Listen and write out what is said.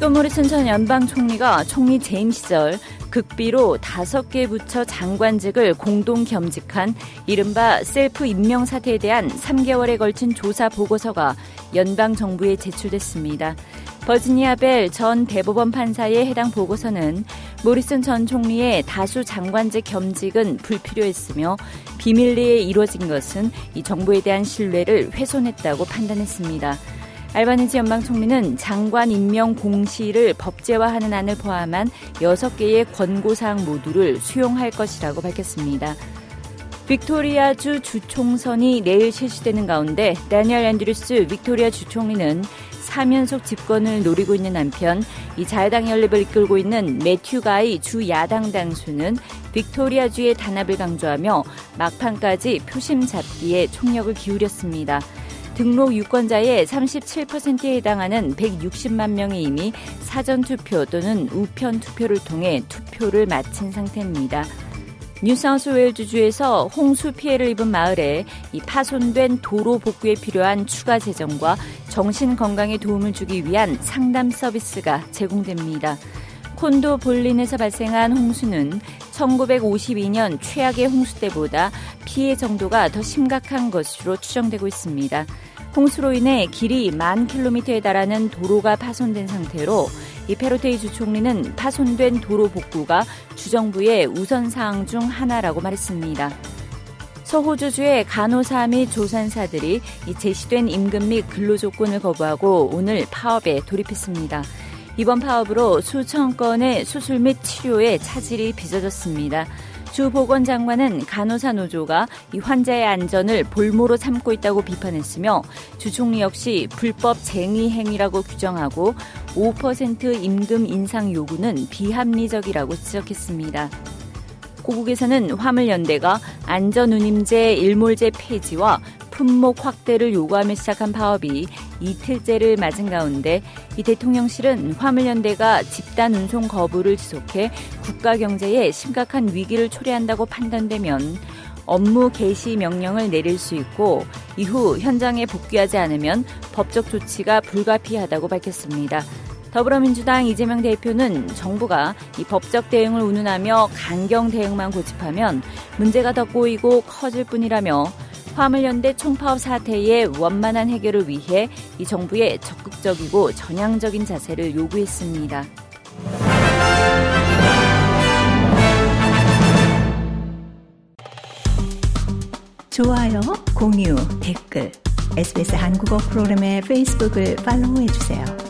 스콧 모리슨 전 연방 총리가 총리 재임 시절 극비로 다섯 개 부처 장관직을 공동 겸직한 이른바 셀프 임명 사태에 대한 3개월에 걸친 조사 보고서가 연방 정부에 제출됐습니다. 버지니아 벨 전 대법원 판사의 해당 보고서는 모리슨 전 총리의 다수 장관직 겸직은 불필요했으며 비밀리에 이루어진 것은 이 정부에 대한 신뢰를 훼손했다고 판단했습니다. 알바니지 연방 총리는 장관 임명 공시를 법제화하는 안을 포함한 6개의 권고사항 모두를 수용할 것이라고 밝혔습니다. 빅토리아주 주총선이 내일 실시되는 가운데 다니엘 앤드류스 빅토리아 주총리는 3연속 집권을 노리고 있는 한편 이 자유당 연립을 이끌고 있는 매튜 가이 주 야당 당수는 빅토리아주의 단합을 강조하며 막판까지 표심 잡기에 총력을 기울였습니다. 등록 유권자의 37%에 해당하는 160만 명이 이미 사전 투표 또는 우편 투표를 통해 투표를 마친 상태입니다. 뉴사우스웨일즈주에서 홍수 피해를 입은 마을에 이 파손된 도로 복구에 필요한 추가 재정과 정신 건강에 도움을 주기 위한 상담 서비스가 제공됩니다. 콘도 볼린에서 발생한 홍수는 1952년 최악의 홍수 때보다 피해 정도가 더 심각한 것으로 추정되고 있습니다. 홍수로 인해 길이 만 킬로미터에 달하는 도로가 파손된 상태로 이 페로테이 주총리는 파손된 도로 복구가 주정부의 우선 사항 중 하나라고 말했습니다. 서호주주의 간호사 및 조산사들이 제시된 임금 및 근로 조건을 거부하고 오늘 파업에 돌입했습니다. 이번 파업으로 수천 건의 수술 및 치료에 차질이 빚어졌습니다. 주 보건장관은 간호사 노조가 이 환자의 안전을 볼모로 삼고 있다고 비판했으며 주 총리 역시 불법 쟁의 행위라고 규정하고 5% 임금 인상 요구는 비합리적이라고 지적했습니다. 고국에서는 화물연대가 안전운임제 일몰제 폐지와 품목 확대를 요구하며 시작한 파업이 이틀째를 맞은 가운데 이 대통령실은 화물연대가 집단 운송 거부를 지속해 국가 경제에 심각한 위기를 초래한다고 판단되면 업무 개시 명령을 내릴 수 있고 이후 현장에 복귀하지 않으면 법적 조치가 불가피하다고 밝혔습니다. 더불어민주당 이재명 대표는 정부가 이 법적 대응을 운운하며 강경 대응만 고집하면 문제가 더 꼬이고 커질 뿐이라며 화물연대 총파업 사태의 원만한 해결을 위해 이 정부의 적극적이고 전향적인 자세를 요구했습니다. 좋아요, 공유, 댓글, SBS 한국어 프로그램의 페이스북을 팔로우해 주세요.